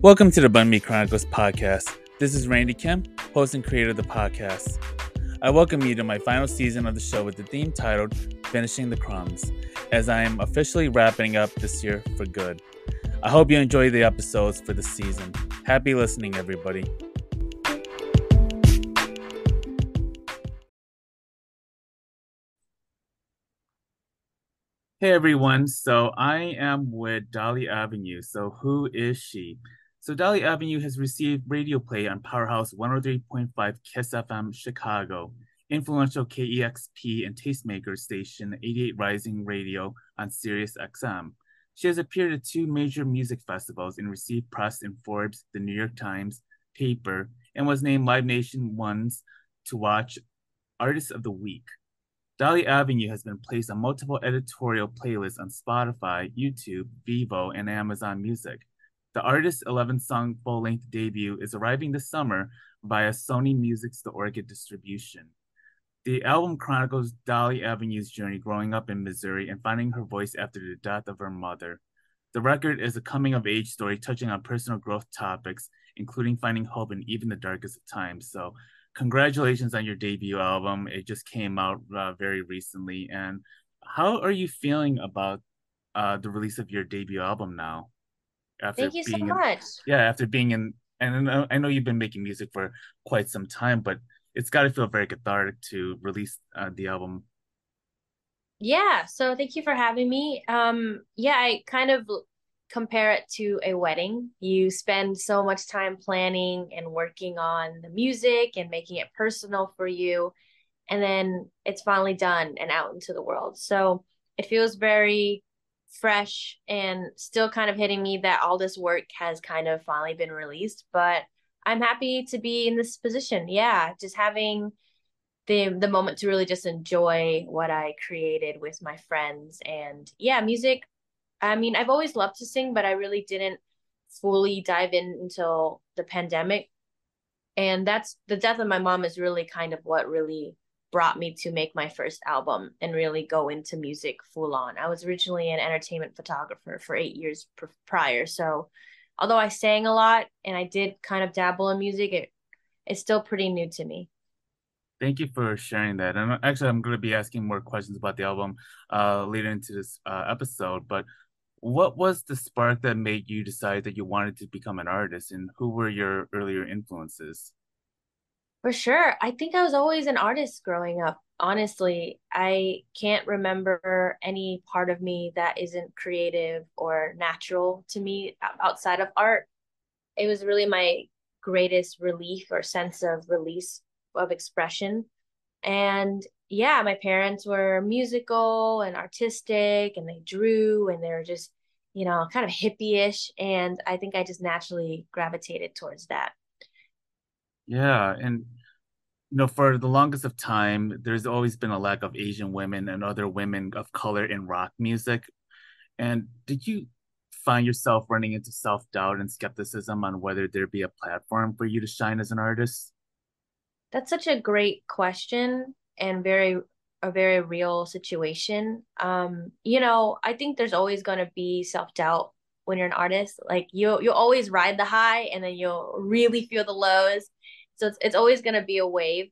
Welcome to the Banh Mi Chronicles podcast. This is Randy Kemp, host and creator of the podcast. I welcome you to my final season of the show with the theme titled Finishing the Crumbs, as I am officially wrapping up this year for good. I hope you enjoy the episodes for the season. Happy listening, everybody. Hey everyone, so I am with Dolly Avenue. So, who is she? So Dolly Avenue has received radio play on Powerhouse 103.5 Kiss FM Chicago, influential KEXP and Tastemaker station 88 Rising Radio on Sirius XM. She has appeared at two major music festivals and received press in Forbes, the New York Times, Paper, and was named Live Nation One's to Watch Artist of the Week. Dolly Avenue has been placed on multiple editorial playlists on Spotify, YouTube, Vevo, and Amazon Music. The artist's 11 song full length debut is arriving this summer via Sony Music's The Orchard distribution. The album chronicles Dolly Avenue's journey growing up in Missouri and finding her voice after the death of her mother. The record is a coming of age story touching on personal growth topics, including finding hope in even the darkest of times. So, congratulations on your debut album. It just came out uh, very recently. And how are you feeling about uh, the release of your debut album now? After Thank you so much. In, yeah, after being in, and I know you've been making music for quite some time, but it's got to feel very cathartic to release uh, the album. Yeah, so thank you for having me. Um, yeah, I kind of compare it to a wedding. You spend so much time planning and working on the music and making it personal for you, and then it's finally done and out into the world. So it feels very fresh and still kind of hitting me that all this work has kind of finally been released. But I'm happy to be in this position. Yeah, just having the the moment to really just enjoy what I created with my friends and yeah, music. I mean, I've always loved to sing, but I really didn't fully dive in until the pandemic. And that's the death of my mom is really kind of what really brought me to make my first album and really go into music full on. I was originally an entertainment photographer for eight years pr- prior. So, although I sang a lot and I did kind of dabble in music, it it's still pretty new to me. Thank you for sharing that. And actually, I'm going to be asking more questions about the album uh, later into this uh, episode. But what was the spark that made you decide that you wanted to become an artist, and who were your earlier influences? For sure. I think I was always an artist growing up. Honestly, I can't remember any part of me that isn't creative or natural to me outside of art. It was really my greatest relief or sense of release of expression. And yeah, my parents were musical and artistic and they drew and they were just, you know, kind of hippie-ish. And I think I just naturally gravitated towards that. Yeah, and you know, for the longest of time, there's always been a lack of Asian women and other women of color in rock music. And did you find yourself running into self doubt and skepticism on whether there be a platform for you to shine as an artist? That's such a great question and very a very real situation. Um, you know, I think there's always going to be self doubt when you're an artist. Like you you always ride the high and then you'll really feel the lows so it's, it's always going to be a wave.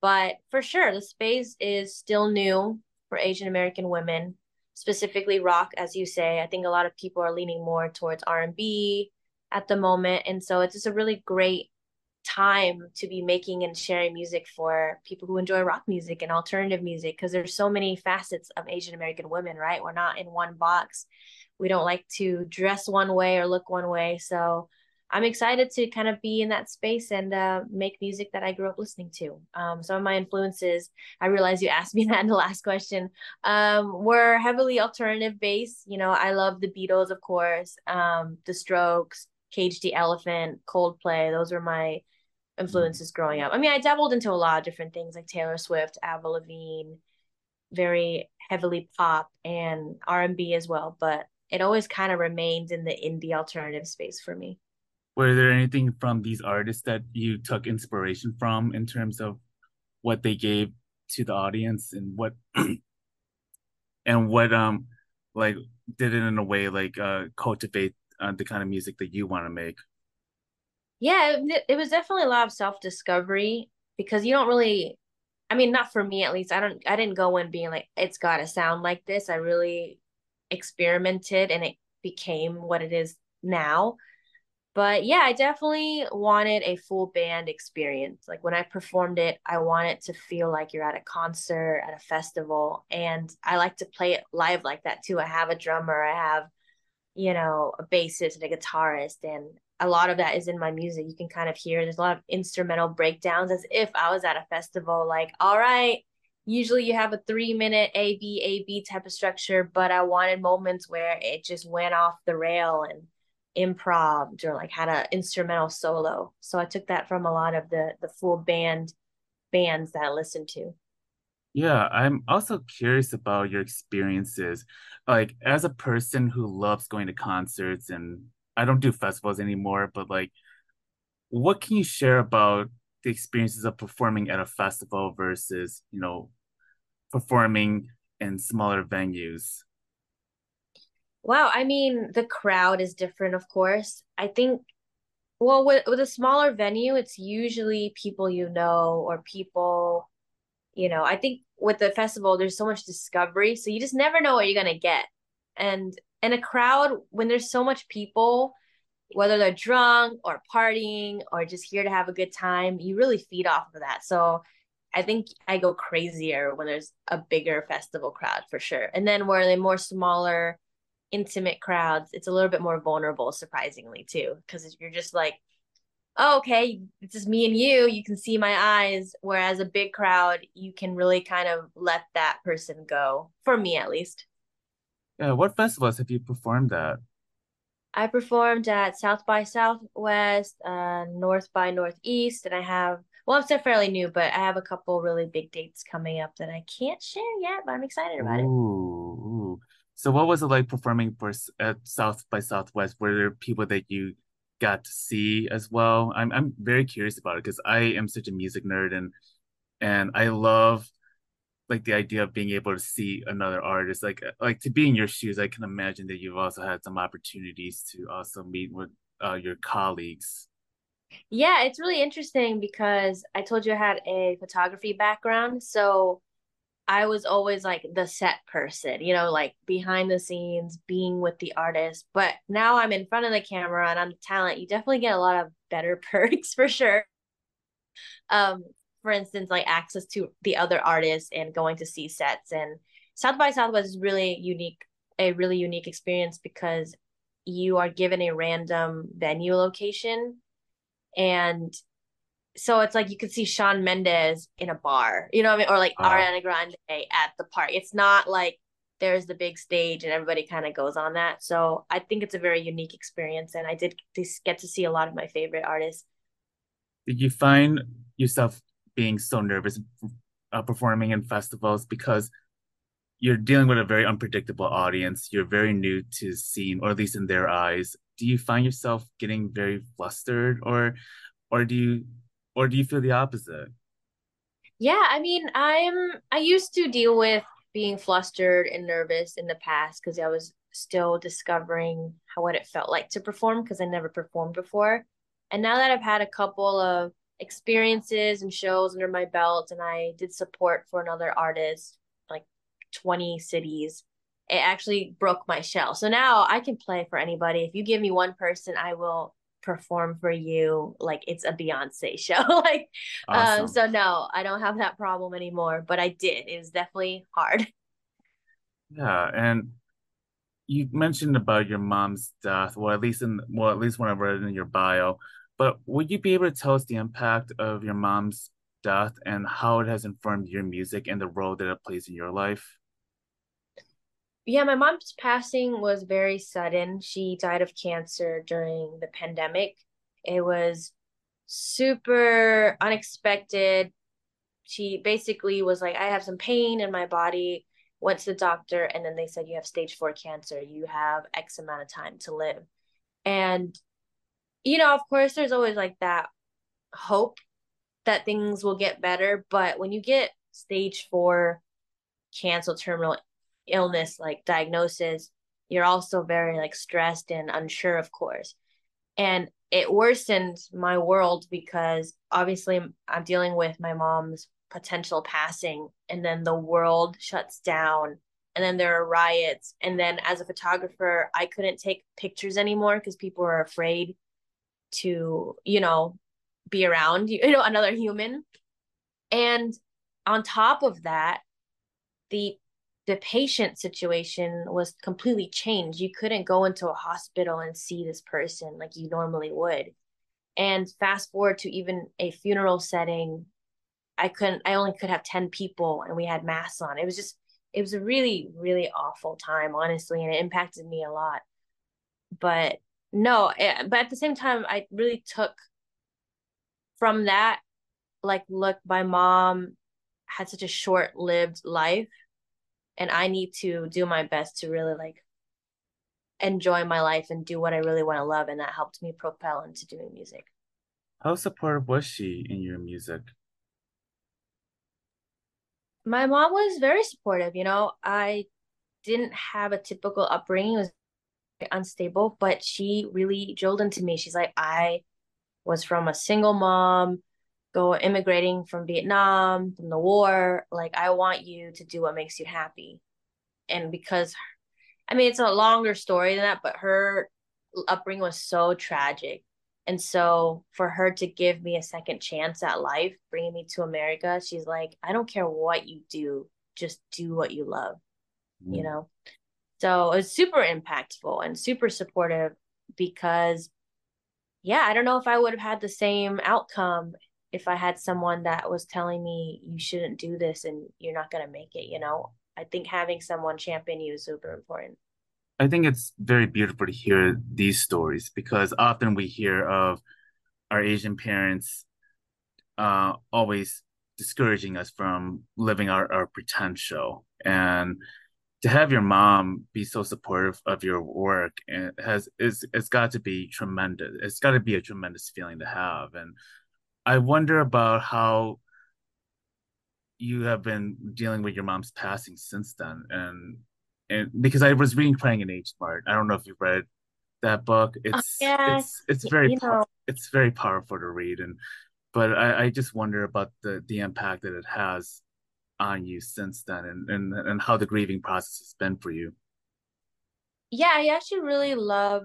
But for sure, the space is still new for Asian American women, specifically rock, as you say. I think a lot of people are leaning more towards R&B at the moment. And so it's just a really great time to be making and sharing music for people who enjoy rock music and alternative music because there's so many facets of Asian American women, right? We're not in one box. We don't like to dress one way or look one way. So I'm excited to kind of be in that space and uh, make music that I grew up listening to. Um, some of my influences, I realize you asked me that in the last question, um, were heavily alternative based. You know, I love the Beatles, of course, um, The Strokes, Cage the Elephant, Coldplay. Those were my influences growing up. I mean, I dabbled into a lot of different things like Taylor Swift, Avril Lavigne, very heavily pop and R&B as well, but it always kind of remained in the indie alternative space for me were there anything from these artists that you took inspiration from in terms of what they gave to the audience and what and what um like did it in a way like uh cultivate uh, the kind of music that you want to make Yeah, it, it was definitely a lot of self-discovery because you don't really I mean, not for me at least. I don't I didn't go in being like it's got to sound like this. I really experimented and it became what it is now. But yeah, I definitely wanted a full band experience. Like when I performed it, I want it to feel like you're at a concert, at a festival. And I like to play it live like that too. I have a drummer, I have, you know, a bassist and a guitarist. And a lot of that is in my music. You can kind of hear there's a lot of instrumental breakdowns as if I was at a festival. Like, all right, usually you have a three minute A B A B type of structure, but I wanted moments where it just went off the rail and improv or like had an instrumental solo. So I took that from a lot of the the full band bands that I listened to. Yeah, I'm also curious about your experiences. Like as a person who loves going to concerts and I don't do festivals anymore, but like what can you share about the experiences of performing at a festival versus, you know, performing in smaller venues? Wow, I mean, the crowd is different, of course. I think, well, with, with a smaller venue, it's usually people you know or people, you know, I think with the festival, there's so much discovery. So you just never know what you're going to get. And in a crowd, when there's so much people, whether they're drunk or partying or just here to have a good time, you really feed off of that. So I think I go crazier when there's a bigger festival crowd for sure. And then where they're more smaller, intimate crowds, it's a little bit more vulnerable, surprisingly, too, because you're just like, oh, okay, it's just me and you. You can see my eyes. Whereas a big crowd, you can really kind of let that person go, for me at least. Yeah, what festivals have you performed at? I performed at South by Southwest, uh, North by Northeast, and I have well, I'm still fairly new, but I have a couple really big dates coming up that I can't share yet, but I'm excited about Ooh, it. So what was it like performing for at South by Southwest? Were there people that you got to see as well? I'm I'm very curious about it because I am such a music nerd and and I love like the idea of being able to see another artist. Like like to be in your shoes, I can imagine that you've also had some opportunities to also meet with uh, your colleagues Yeah, it's really interesting because I told you I had a photography background. So I was always like the set person, you know, like behind the scenes, being with the artist. But now I'm in front of the camera and I'm the talent. You definitely get a lot of better perks for sure. Um, for instance, like access to the other artists and going to see sets. And South by Southwest is really unique, a really unique experience because you are given a random venue location and so it's like you could see Shawn Mendes in a bar, you know what I mean? Or like Wow. Ariana Grande at the park. It's not like there's the big stage and everybody kind of goes on that. So I think it's a very unique experience. And I did get to see a lot of my favorite artists. Did you find yourself being so nervous uh, performing in festivals because you're dealing with a very unpredictable audience. You're very new to scene, or at least in their eyes. Do you find yourself getting very flustered, or or do you or do you feel the opposite? Yeah, I mean, I'm I used to deal with being flustered and nervous in the past because I was still discovering how what it felt like to perform because I never performed before. And now that I've had a couple of experiences and shows under my belt and I did support for another artist like 20 cities, it actually broke my shell. So now I can play for anybody. If you give me one person, I will perform for you like it's a Beyonce show. like, um, so no, I don't have that problem anymore, but I did. It was definitely hard. Yeah, and you mentioned about your mom's death, well, at least in well, at least when I read it in your bio. But would you be able to tell us the impact of your mom's death and how it has informed your music and the role that it plays in your life? Yeah, my mom's passing was very sudden. She died of cancer during the pandemic. It was super unexpected. She basically was like, I have some pain in my body, went to the doctor, and then they said, You have stage four cancer. You have X amount of time to live. And, you know, of course, there's always like that hope that things will get better. But when you get stage four cancer terminal illness like diagnosis, you're also very like stressed and unsure, of course. And it worsened my world because obviously I'm dealing with my mom's potential passing and then the world shuts down and then there are riots and then as a photographer I couldn't take pictures anymore because people were afraid to you know be around you know another human and on top of that the the patient situation was completely changed. You couldn't go into a hospital and see this person like you normally would. And fast forward to even a funeral setting, I couldn't, I only could have 10 people and we had masks on. It was just, it was a really, really awful time, honestly, and it impacted me a lot. But no, it, eh, but at the same time, I really took from that, like, look, my mom had such a short lived life and I need to do my best to really like enjoy my life and do what I really want to love and that helped me propel into doing music. How supportive was she in your music? My mom was very supportive, you know. I didn't have a typical upbringing. It was unstable, but she really drilled into me. She's like, I was from a single mom go immigrating from Vietnam, from the war. Like, I want you to do what makes you happy. And because, I mean, it's a longer story than that, but her upbringing was so tragic. And so for her to give me a second chance at life, bringing me to America, she's like, I don't care what you do, just do what you love, mm. you know? So it was super impactful and super supportive because, yeah, I don't know if I would have had the same outcome if I had someone that was telling me you shouldn't do this and you're not going to make it, you know, I think having someone champion you is super important. I think it's very beautiful to hear these stories because often we hear of our Asian parents uh, always discouraging us from living our, our potential. And to have your mom be so supportive of your work it has is it's got to be tremendous. It's got to be a tremendous feeling to have. And I wonder about how you have been dealing with your mom's passing since then, and and because I was reading Crying in H Mart. I don't know if you've read that book. Oh, it's yes. it's it's very po- it's very powerful to read, and but I, I just wonder about the the impact that it has on you since then, and and and how the grieving process has been for you. Yeah, I actually really love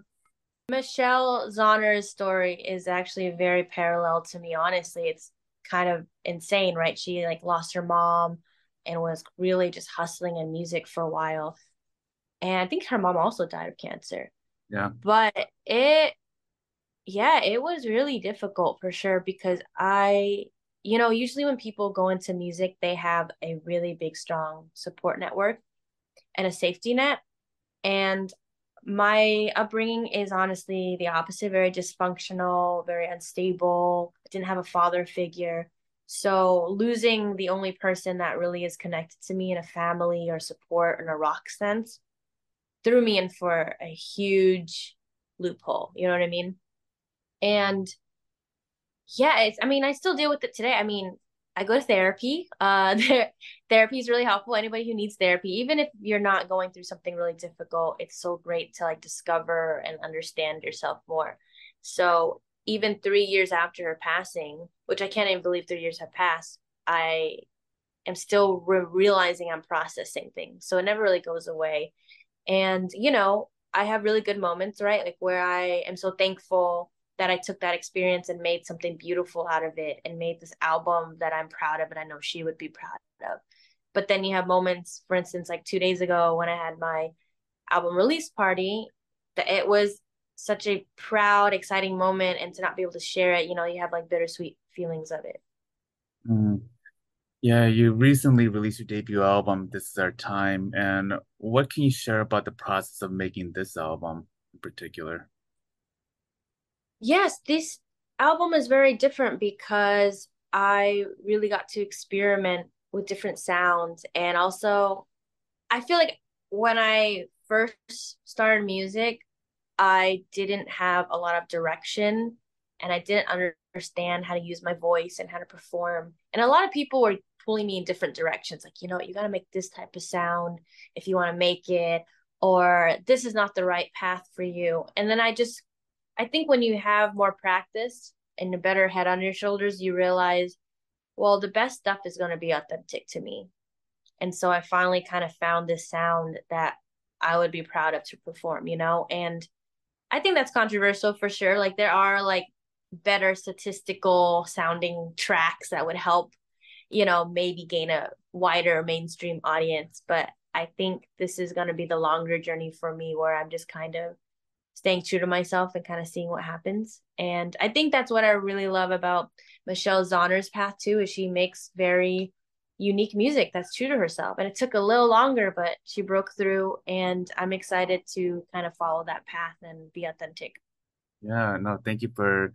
Michelle Zauner's story is actually very parallel to me, honestly. It's kind of insane, right? She like lost her mom and was really just hustling in music for a while. And I think her mom also died of cancer. Yeah. But it yeah, it was really difficult for sure because I you know, usually when people go into music, they have a really big strong support network and a safety net. And my upbringing is honestly the opposite very dysfunctional very unstable. I didn't have a father figure. So losing the only person that really is connected to me in a family or support in a rock sense threw me in for a huge loophole you know what i mean? And yeah it's i mean i still deal with it today. I mean I go to therapy. Uh, therapy is really helpful. Anybody who needs therapy, even if you're not going through something really difficult, it's so great to like discover and understand yourself more. So even three years after her passing, which I can't even believe three years have passed, I am still re- realizing I'm processing things. So it never really goes away. And you know, I have really good moments, right? Like where I am so thankful that I took that experience and made something beautiful out of it and made this album that I'm proud of and I know she would be proud of. But then you have moments, for instance, like two days ago when I had my album release party, that it was such a proud, exciting moment, and to not be able to share it, you know, you have like bittersweet feelings of it. Mm. Yeah, you recently released your debut album, This Is Our Time. And what can you share about the process of making this album in particular? Yes, this album is very different because I really got to experiment with different sounds. And also, I feel like when I first started music, I didn't have a lot of direction and I didn't understand how to use my voice and how to perform. And a lot of people were pulling me in different directions like, you know, you got to make this type of sound if you want to make it, or this is not the right path for you. And then I just I think when you have more practice and a better head on your shoulders, you realize, well, the best stuff is going to be authentic to me. And so I finally kind of found this sound that I would be proud of to perform, you know? And I think that's controversial for sure. Like there are like better statistical sounding tracks that would help, you know, maybe gain a wider mainstream audience. But I think this is going to be the longer journey for me where I'm just kind of staying true to myself and kind of seeing what happens. And I think that's what I really love about Michelle Zauner's path too, is she makes very unique music that's true to herself. And it took a little longer, but she broke through and I'm excited to kind of follow that path and be authentic. Yeah, no, thank you for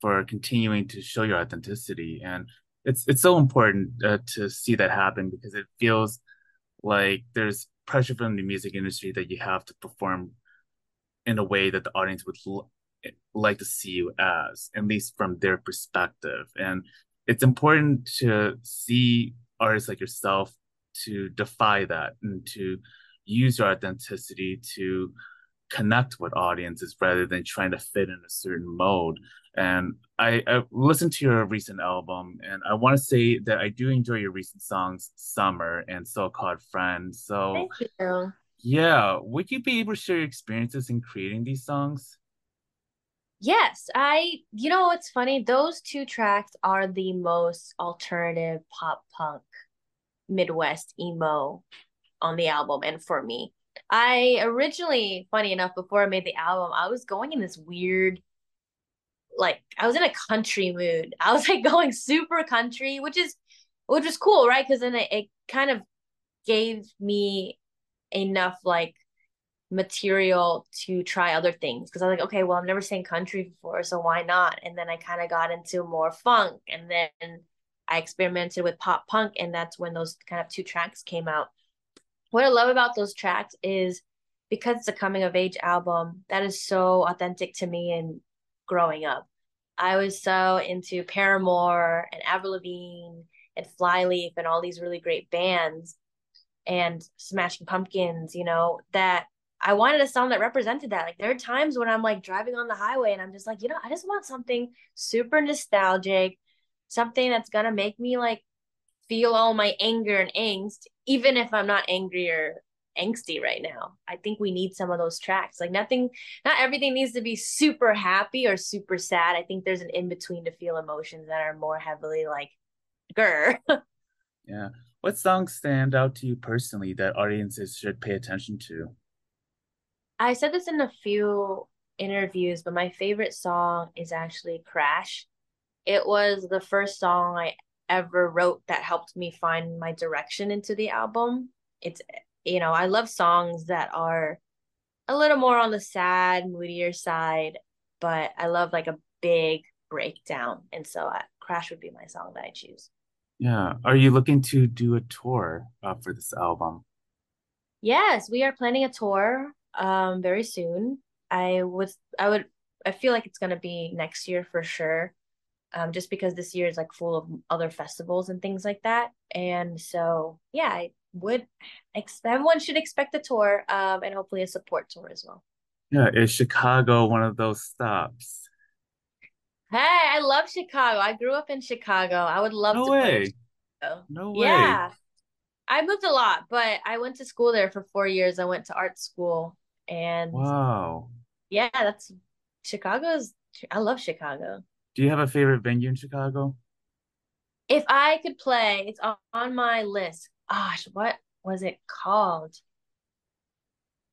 for continuing to show your authenticity and it's it's so important uh, to see that happen because it feels like there's pressure from the music industry that you have to perform in a way that the audience would l- like to see you as, at least from their perspective. And it's important to see artists like yourself to defy that and to use your authenticity to connect with audiences rather than trying to fit in a certain mode. And I, I listened to your recent album, and I want to say that I do enjoy your recent songs, "Summer" and "So-Called Friend." So, Thank you. Yeah, would you be able to share your experiences in creating these songs? Yes, I, you know what's funny? Those two tracks are the most alternative pop punk Midwest emo on the album and for me. I originally, funny enough, before I made the album, I was going in this weird, like I was in a country mood. I was like going super country, which is which was cool, right? Because then it, it kind of gave me enough like material to try other things because I was like, okay, well, I've never sang country before, so why not? And then I kind of got into more funk, and then I experimented with pop punk, and that's when those kind of two tracks came out. What I love about those tracks is because it's a coming of age album, that is so authentic to me and growing up. I was so into Paramore and Avril Lavigne and Flyleaf and all these really great bands and Smashing Pumpkins, you know, that I wanted a song that represented that. Like there are times when I'm like driving on the highway and I'm just like, you know, I just want something super nostalgic, something that's gonna make me like feel all my anger and angst, even if I'm not angry or angsty right now. I think we need some of those tracks. Like nothing, not everything needs to be super happy or super sad. I think there's an in between to feel emotions that are more heavily like, grr. yeah. What songs stand out to you personally that audiences should pay attention to? I said this in a few interviews, but my favorite song is actually Crash. It was the first song I ever wrote that helped me find my direction into the album. It's, you know, I love songs that are a little more on the sad, moodier side, but I love like a big breakdown. And so uh, Crash would be my song that I choose. Yeah. Are you looking to do a tour uh, for this album? Yes, we are planning a tour um very soon. I was I would I feel like it's gonna be next year for sure. Um, just because this year is like full of other festivals and things like that. And so yeah, I would ex- everyone should expect a tour, um, and hopefully a support tour as well. Yeah, is Chicago one of those stops? Hey, I love Chicago. I grew up in Chicago. I would love No to way. No way. Yeah, I moved a lot, but I went to school there for four years. I went to art school, and Wow. yeah, that's Chicago's. I love Chicago. Do you have a favorite venue in Chicago? If I could play, it's on, my list. Gosh, what was it called?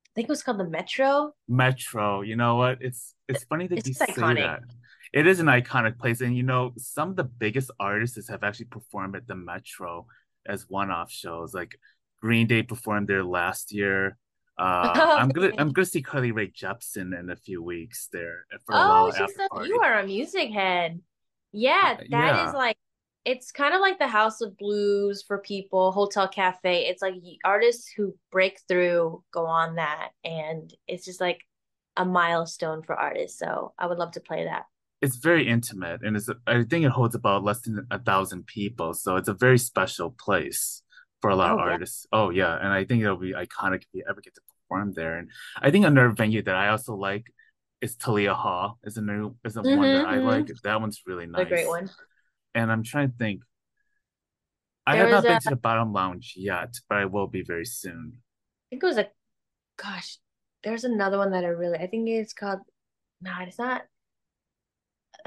I think it was called the Metro. Metro. You know what? It's it's funny that It's you say iconic. that. It is an iconic place, and you know, some of the biggest artists have actually performed at the Metro as one-off shows. Like Green Day performed there last year. Uh, I'm gonna I'm gonna see Carly Rae Jepsen in a few weeks there for the Oh, she's after so you are a music head. Uh, Yeah, that is yeah, like it's kind of like the House of Blues for people, Hotel Cafe. It's like artists who break through go on that, and it's just like a milestone for artists. So I would love to play that. It's very intimate, and it's I think it holds about less than a thousand people, so it's a very special place for a lot of Oh yeah. artists. Oh yeah, and I think it'll be iconic if you ever get to perform there. And I think another venue that I also like is Thalia Hall is a new is a mm-hmm, one that I mm-hmm. like. That one's really nice. A great one. And I'm trying to think. I have not a, been to the bottom lounge yet, but I will be very soon. I think it was a gosh, there's another one that I really I think it's called no, it's not.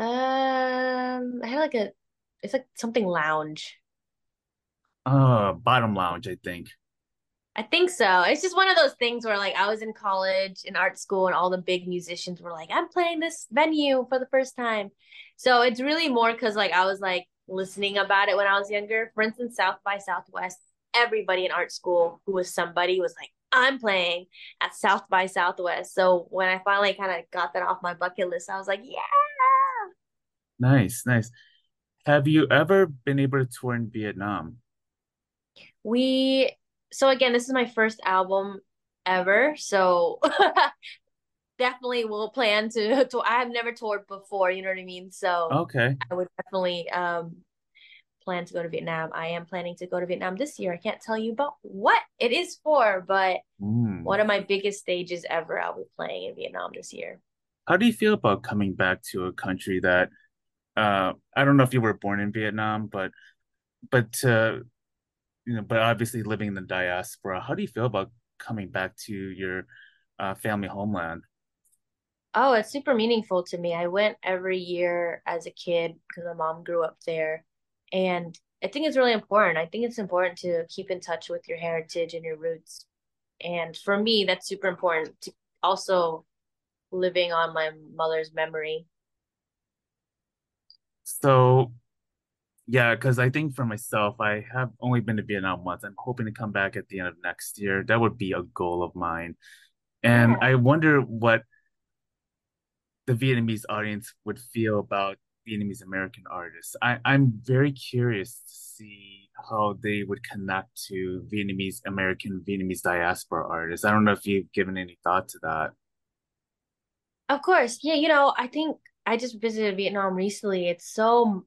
Um I had like a it's like something lounge. Uh bottom lounge, I think. I think so. It's just one of those things where like I was in college in art school and all the big musicians were like, I'm playing this venue for the first time. So it's really more because like I was like listening about it when I was younger. For instance, South by Southwest, everybody in art school who was somebody was like, I'm playing at South by Southwest. So when I finally kind of got that off my bucket list, I was like, yeah. Nice, nice. Have you ever been able to tour in Vietnam? We so again, this is my first album ever. So definitely will plan to, to I have never toured before, you know what I mean? So okay. I would definitely um plan to go to Vietnam. I am planning to go to Vietnam this year. I can't tell you about what it is for, but mm. one of my biggest stages ever I'll be playing in Vietnam this year. How do you feel about coming back to a country that uh I don't know if you were born in Vietnam, but but uh you know, but obviously living in the diaspora, how do you feel about coming back to your uh, family homeland? Oh, it's super meaningful to me. I went every year as a kid because my mom grew up there. And I think it's really important. I think it's important to keep in touch with your heritage and your roots. And for me, that's super important to also living on my mother's memory. So yeah, because I think for myself, I have only been to Vietnam once. I'm hoping to come back at the end of next year. That would be a goal of mine. And yeah. I wonder what the Vietnamese audience would feel about Vietnamese American artists. I, I'm very curious to see how they would connect to Vietnamese American, Vietnamese diaspora artists. I don't know if you've given any thought to that. Of course. Yeah, you know, I think I just visited Vietnam recently. It's so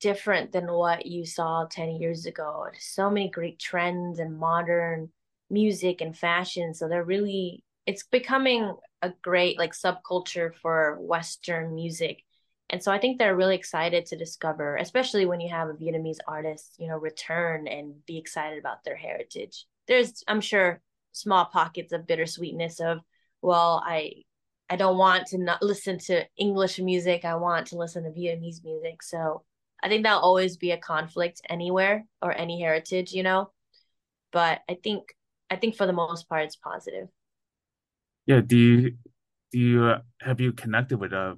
different than what you saw 10 years ago. There's so many great trends and modern music and fashion. So they're really, it's becoming a great like subculture for Western music. And so I think they're really excited to discover, especially when you have a Vietnamese artist, you know, return and be excited about their heritage. There's, I'm sure, small pockets of bittersweetness of, well, I I don't want to not listen to English music. I want to listen to Vietnamese music. So I think that'll always be a conflict anywhere or any heritage, you know. But I think I think for the most part, it's positive. Yeah. Do you do you uh, have you connected with uh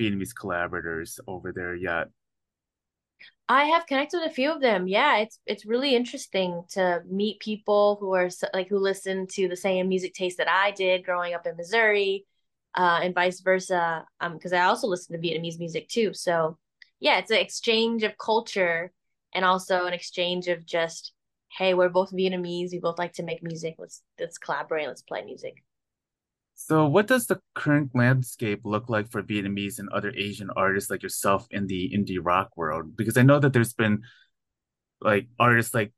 Vietnamese collaborators over there yet? I have connected with a few of them. Yeah, it's it's really interesting to meet people who are like who listen to the same music taste that I did growing up in Missouri, uh, and vice versa. Um, because I also listen to Vietnamese music too. So yeah, it's an exchange of culture and also an exchange of just, hey, we're both Vietnamese. We both like to make music. Let's let's collaborate. Let's play music. So, what does the current landscape look like for Vietnamese and other Asian artists like yourself in the indie rock world? Because I know that there's been like artists like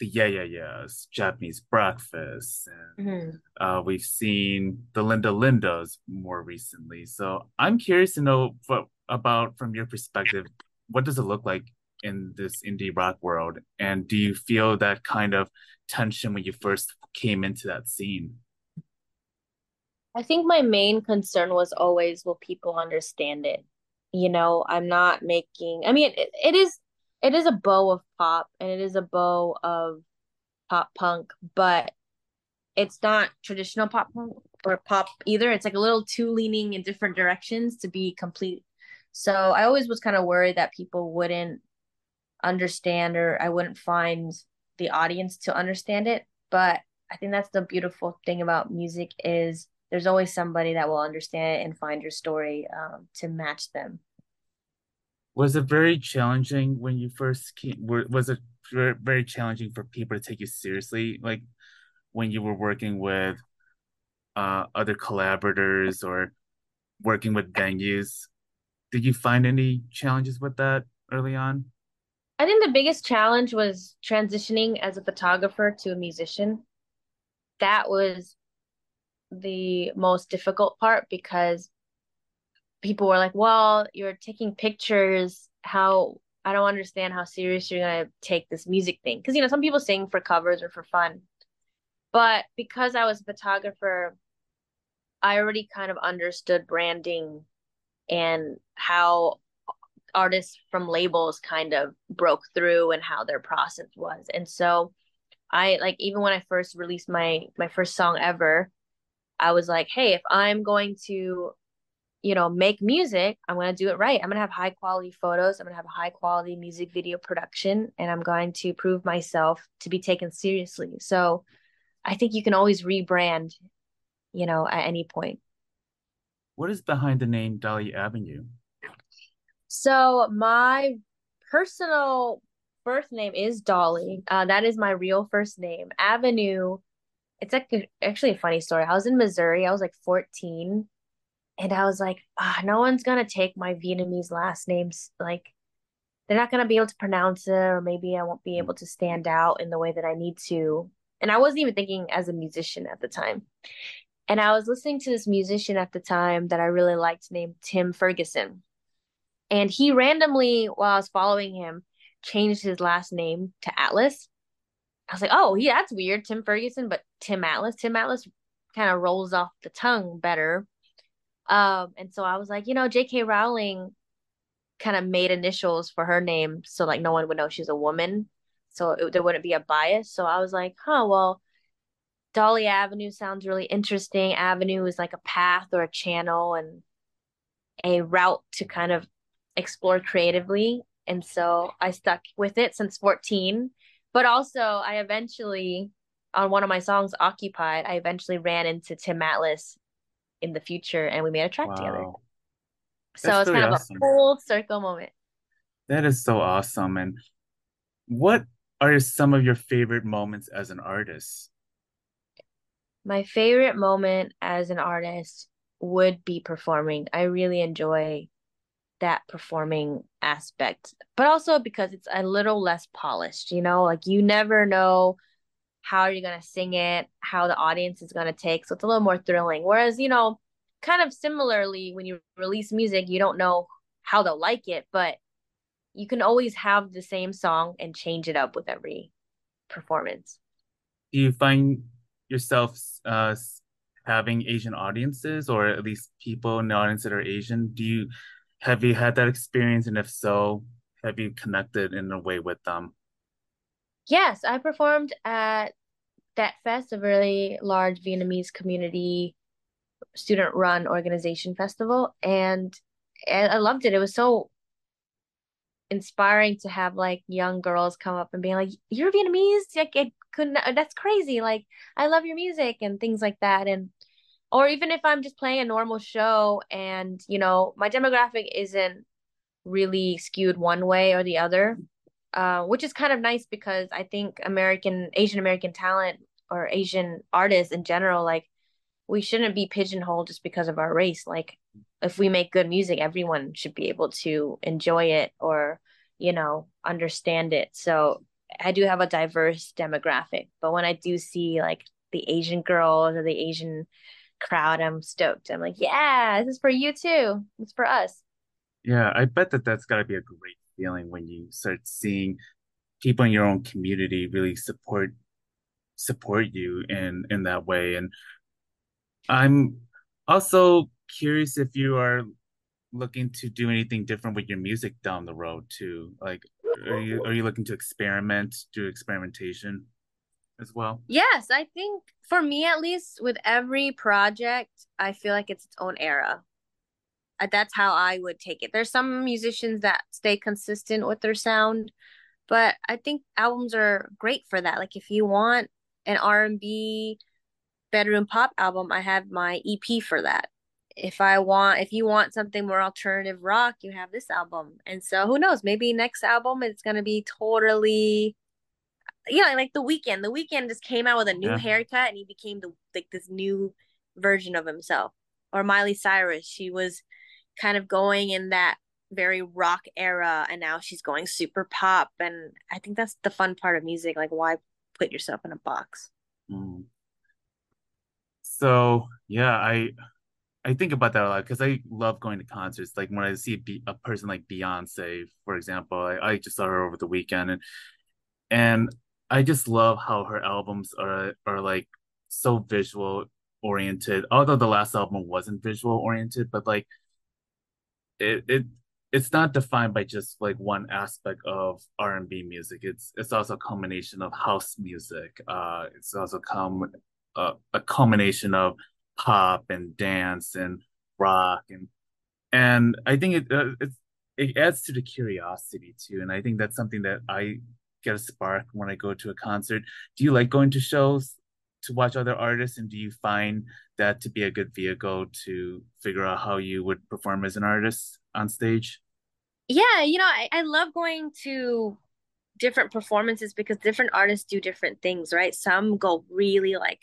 the Yeah Yeah Yeahs, Japanese Breakfast, and mm-hmm. uh, we've seen the Linda Lindas more recently. So I'm curious to know what, about from your perspective, what does it look like in this indie rock world, and do you feel that kind of tension when you first came into that scene? I think my main concern was always will people understand it? You know, I'm not making. I mean, it, it is it is a bow of pop and it is a bow of pop punk, but it's not traditional pop punk or pop either. It's like a little too leaning in different directions to be complete. So I always was kind of worried that people wouldn't understand or I wouldn't find the audience to understand it. But I think that's the beautiful thing about music is there's always somebody that will understand it and find your story um, to match them was it very challenging when you first came was it very challenging for people to take you seriously like when you were working with uh, other collaborators or working with venues? Did you find any challenges with that early on? I think the biggest challenge was transitioning as a photographer to a musician. That was the most difficult part because people were like, "Well, you're taking pictures. How I don't understand how serious you're gonna take this music thing." Because you know, some people sing for covers or for fun, but because I was a photographer, I already kind of understood branding and how artists from labels kind of broke through and how their process was. And so I like even when I first released my my first song ever, I was like, hey, if I'm going to you know, make music, I'm going to do it right. I'm going to have high quality photos. I'm going to have a high quality music video production, and I'm going to prove myself to be taken seriously. So I think you can always rebrand, you know, at any point. What is behind the name Dolly Avenue? So my personal birth name is Dolly. Uh, that is my real first name. Avenue. It's like actually a funny story. I was in Missouri. I was like 14 and I was like, ah, no one's gonna take my Vietnamese last names. Like, they're not gonna be able to pronounce it, or maybe I won't be able to stand out in the way that I need to. And I wasn't even thinking as a musician at the time. And I was listening to this musician at the time that I really liked named Tim Ferguson. And he randomly, while I was following him, changed his last name to Atlas. I was like, oh, yeah, that's weird. Tim Ferguson, but Tim Atlas. Tim Atlas kind of rolls off the tongue better um, and so I was like, you know, J.K. Rowling kind of made initials for her name so like no one would know she's a woman. So it, there wouldn't be a bias. So I was like, huh, well, Dolly Avenue sounds really interesting. Avenue is like a path or a channel and a route to kind of explore creatively. And so I stuck with it since 14. But also, I eventually, on one of my songs, Occupied, I eventually ran into Tim Atlas in the future and we made a track wow. together. So That's it's really kind awesome. of a full circle moment. That is so awesome. And what are some of your favorite moments as an artist? My favorite moment as an artist would be performing. I really enjoy that performing aspect, but also because it's a little less polished, you know, like you never know how are you're going to sing it, how the audience is going to take. So it's a little more thrilling. Whereas, you know, kind of similarly, when you release music, you don't know how they'll like it, but you can always have the same song and change it up with every performance. Do you find yourself uh, having Asian audiences, or at least people in the audience that are Asian? Do you have you had that experience, and if so, have you connected in a way with them? Yes, I performed at Tet Fest, a really large Vietnamese community student run organization festival and, and I loved it. It was so inspiring to have like young girls come up and being like, You're Vietnamese? Like it couldn't that's crazy. Like I love your music and things like that. And or even if I'm just playing a normal show and, you know, my demographic isn't really skewed one way or the other. Uh, which is kind of nice because I think American Asian American talent or Asian artists in general, like we shouldn't be pigeonholed just because of our race. Like if we make good music, everyone should be able to enjoy it or, you know, understand it. So I do have a diverse demographic, but when I do see like the Asian girls or the Asian crowd, I'm stoked. I'm like, yeah, this is for you too. It's for us. Yeah, I bet that that's got to be a great feeling when you start seeing people in your own community really support support you in in that way. And i'm also curious if you are looking to do anything different with your music down the road too. Like are you are you looking to experiment do experimentation as well? Yes i think for me at least with every project i feel like it's its own era Uh, that's how i would take it there's some musicians that stay consistent with their sound but i think albums are great for that like if you want an R&B bedroom pop album, I have my EP for that. If I want if you want something more alternative rock, you have this album. And so who knows, maybe next album it's going to be totally you know, like the Weeknd. The Weeknd just came out with a new yeah. haircut and he became the like this new version of himself. Or Miley Cyrus, she was kind of going in that very rock era and now she's going super pop and I think that's the fun part of music like why put yourself in a box. Mm. So yeah, I I think about that a lot because I love going to concerts. Like when I see a person like Beyonce, for example, I, I just saw her over the weekend, and and I just love how her albums are are like so visual oriented. Although the last album wasn't visual oriented, but like it it it's not defined by just like one aspect of R and B music. It's it's also a combination of house music. Uh, it's also come uh, a combination of pop and dance and rock and and I think it uh, it it adds to the curiosity too. And I think that's something that I get a spark when I go to a concert. Do you like going to shows to watch other artists, and do you find that to be a good vehicle to figure out how you would perform as an artist on stage? Yeah, you know, I, I love going to different performances because different artists do different things, right? Some go really like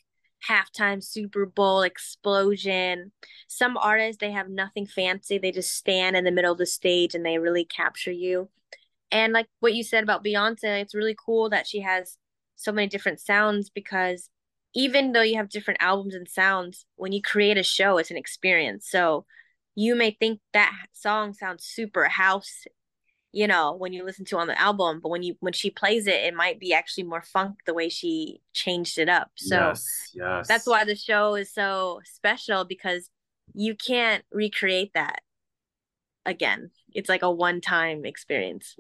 halftime Super Bowl explosion. Some artists, they have nothing fancy. They just stand in the middle of the stage and they really capture you. And like what you said about Beyonce, it's really cool that she has so many different sounds because even though you have different albums and sounds, when you create a show, it's an experience. So you may think that song sounds super house you know when you listen to on the album but when you when she plays it it might be actually more funk the way she changed it up so yes, yes. that's why the show is so special because you can't recreate that again it's like a one time experience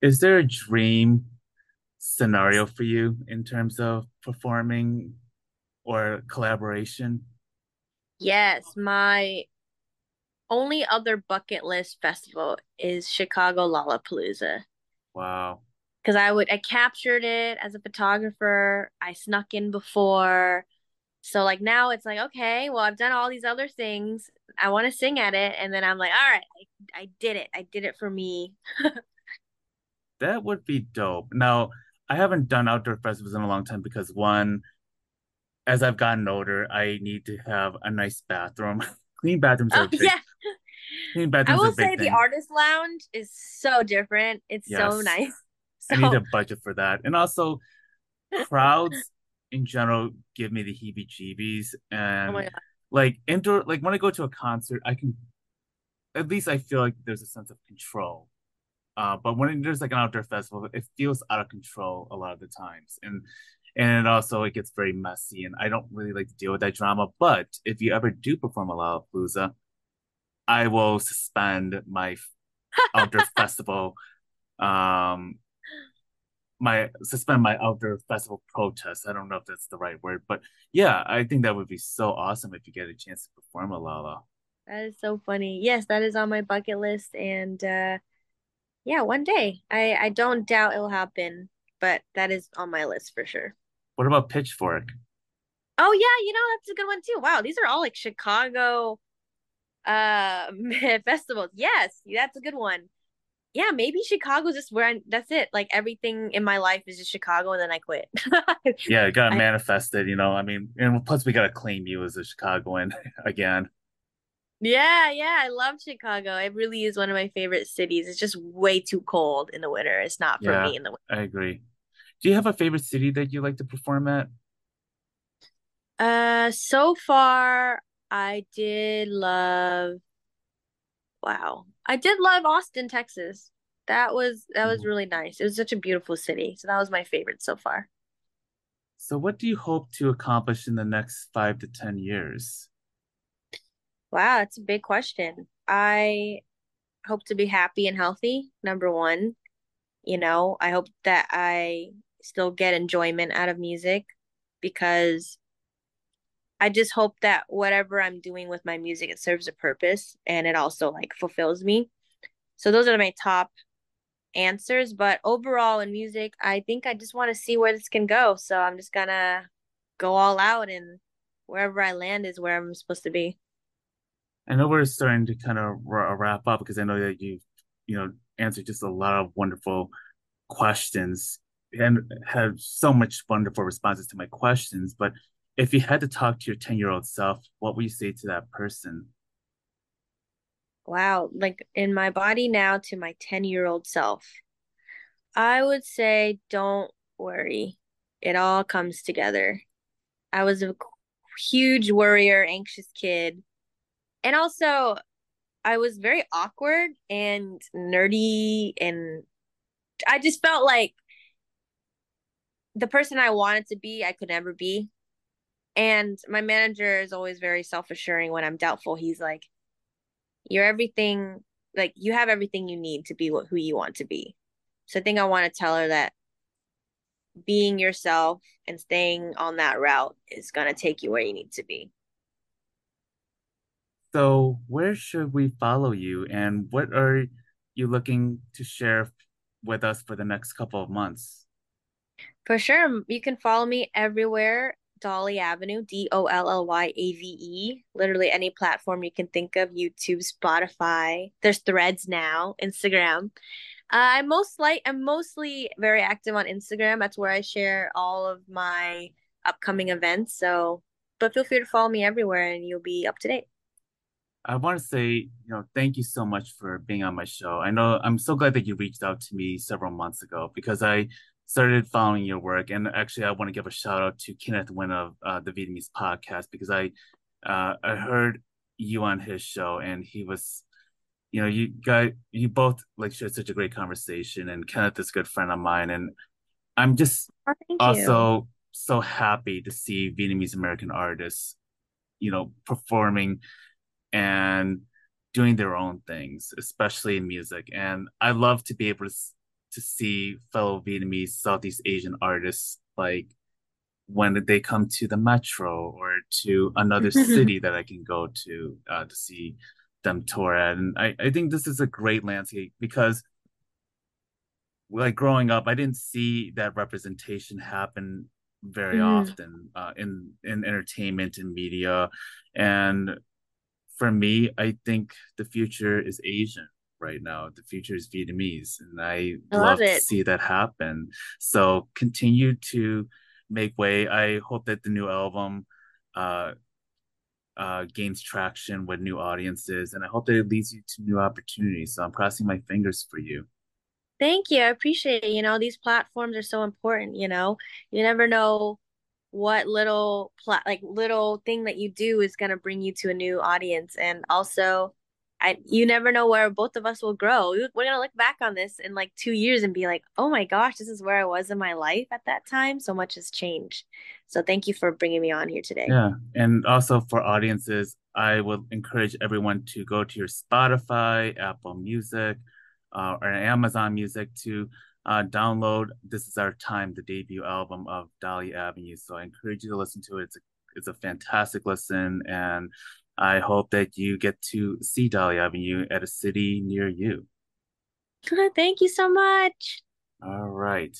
is there a dream scenario for you in terms of performing or collaboration yes my only other bucket list festival is Chicago Lollapalooza. Wow. Because I would I captured it as a photographer. I snuck in before. So like now it's like, okay, well I've done all these other things. I want to sing at it. And then I'm like, all right, I, I did it. I did it for me. that would be dope. Now, I haven't done outdoor festivals in a long time because one, as I've gotten older, I need to have a nice bathroom. Clean bathrooms are oh, big. Yeah. Clean bathrooms I will say thing. the artist lounge is so different. It's yes. so nice. So... I need a budget for that. And also crowds in general give me the heebie jeebies. Oh and oh like indoor like when I go to a concert, I can at least I feel like there's a sense of control. Uh, but when there's like an outdoor festival, it feels out of control a lot of the times. And and also it gets very messy and i don't really like to deal with that drama. But if you ever do perform a lollapalooza i will suspend my outdoor festival um my suspend my outdoor festival protest. I don't know if that's the right word but yeah i think that would be so awesome if you get a chance to perform a Lolla that is so funny. Yes that is on my bucket list and uh yeah one day i i don't doubt it'll happen but that is on my list for sure what about Pitchfork? Oh yeah, you know that's a good one too. Wow, these are all like Chicago uh festivals. Yes, that's a good one. Yeah, maybe Chicago's just where I that's it. Like everything in my life is just Chicago and then I quit. yeah, it got manifested, you know. I mean, and plus we gotta claim you as a Chicagoan again. Yeah, yeah, I love Chicago. It really is one of my favorite cities. It's just way too cold in the winter. It's not for yeah, me in the winter. I agree. Do you have a favorite city that you like to perform at? Uh, so far, I did love. Wow, I did love Austin, Texas. That was that was mm-hmm. really nice. It was such a beautiful city. So that was my favorite so far. So, what do you hope to accomplish in the next five to ten years? Wow, that's a big question. I hope to be happy and healthy. Number one, you know, I hope that I still get enjoyment out of music because I just hope that whatever I'm doing with my music, it serves a purpose and it also like fulfills me. So those are my top answers. But overall in music, I think I just want to see where this can go. So I'm just gonna go all out and wherever I land is where I'm supposed to be. I know we're starting to kind of wrap up because I know that you, you know, answered just a lot of wonderful questions and have so much wonderful responses to my questions. But if you had to talk to your 10 year old self, what would you say to that person? Wow, like in my body now to my 10 year old self, I would say don't worry. It all comes together. I was a huge worrier, anxious kid. And also I was very awkward and nerdy and I just felt like the person I wanted to be, I could never be. And my manager is always very self assuring when I'm doubtful. He's like, You're everything, like, you have everything you need to be who you want to be. So I think I want to tell her that being yourself and staying on that route is going to take you where you need to be. So, where should we follow you and what are you looking to share with us for the next couple of months? For sure. You can follow me everywhere. Dolly Avenue, D O L L Y A V E. Literally any platform you can think of YouTube, Spotify. There's threads now, Instagram. Uh, I'm most like I'm mostly very active on Instagram. That's where I share all of my upcoming events. So, but feel free to follow me everywhere, and you'll be up to date. I want to say, you know, thank you so much for being on my show. I know I'm so glad that you reached out to me several months ago because I started following your work. And actually, I want to give a shout out to Kenneth Wynn of uh, the Vietnamese podcast because I uh, I heard you on his show and he was, you know, you guys, you both like shared such a great conversation. And Kenneth is a good friend of mine. And I'm just oh, also you. so happy to see Vietnamese American artists, you know, performing and doing their own things, especially in music. And I love to be able to to see fellow Vietnamese Southeast Asian artists like when they come to the metro or to another city that I can go to uh, to see them tour at. And I, I think this is a great landscape because like growing up, I didn't see that representation happen very mm. often uh, in in entertainment and media. And for me, I think the future is Asian right now. The future is Vietnamese, and I, I love, love to see that happen. So continue to make way. I hope that the new album uh, uh, gains traction with new audiences, and I hope that it leads you to new opportunities. So I'm crossing my fingers for you. Thank you. I appreciate it. You know, these platforms are so important. You know, you never know what little plat like little thing that you do is going to bring you to a new audience and also I you never know where both of us will grow. We're gonna look back on this in like two years and be like, oh my gosh, this is where I was in my life at that time. So much has changed. So thank you for bringing me on here today. Yeah, and also for audiences, I would encourage everyone to go to your Spotify, Apple Music, uh, or Amazon Music to uh, download "This Is Our Time," the debut album of Dolly Avenue. So I encourage you to listen to it. It's a, it's a fantastic listen and I hope that you get to see Dolly Avenue at a city near you. Thank you so much. All right.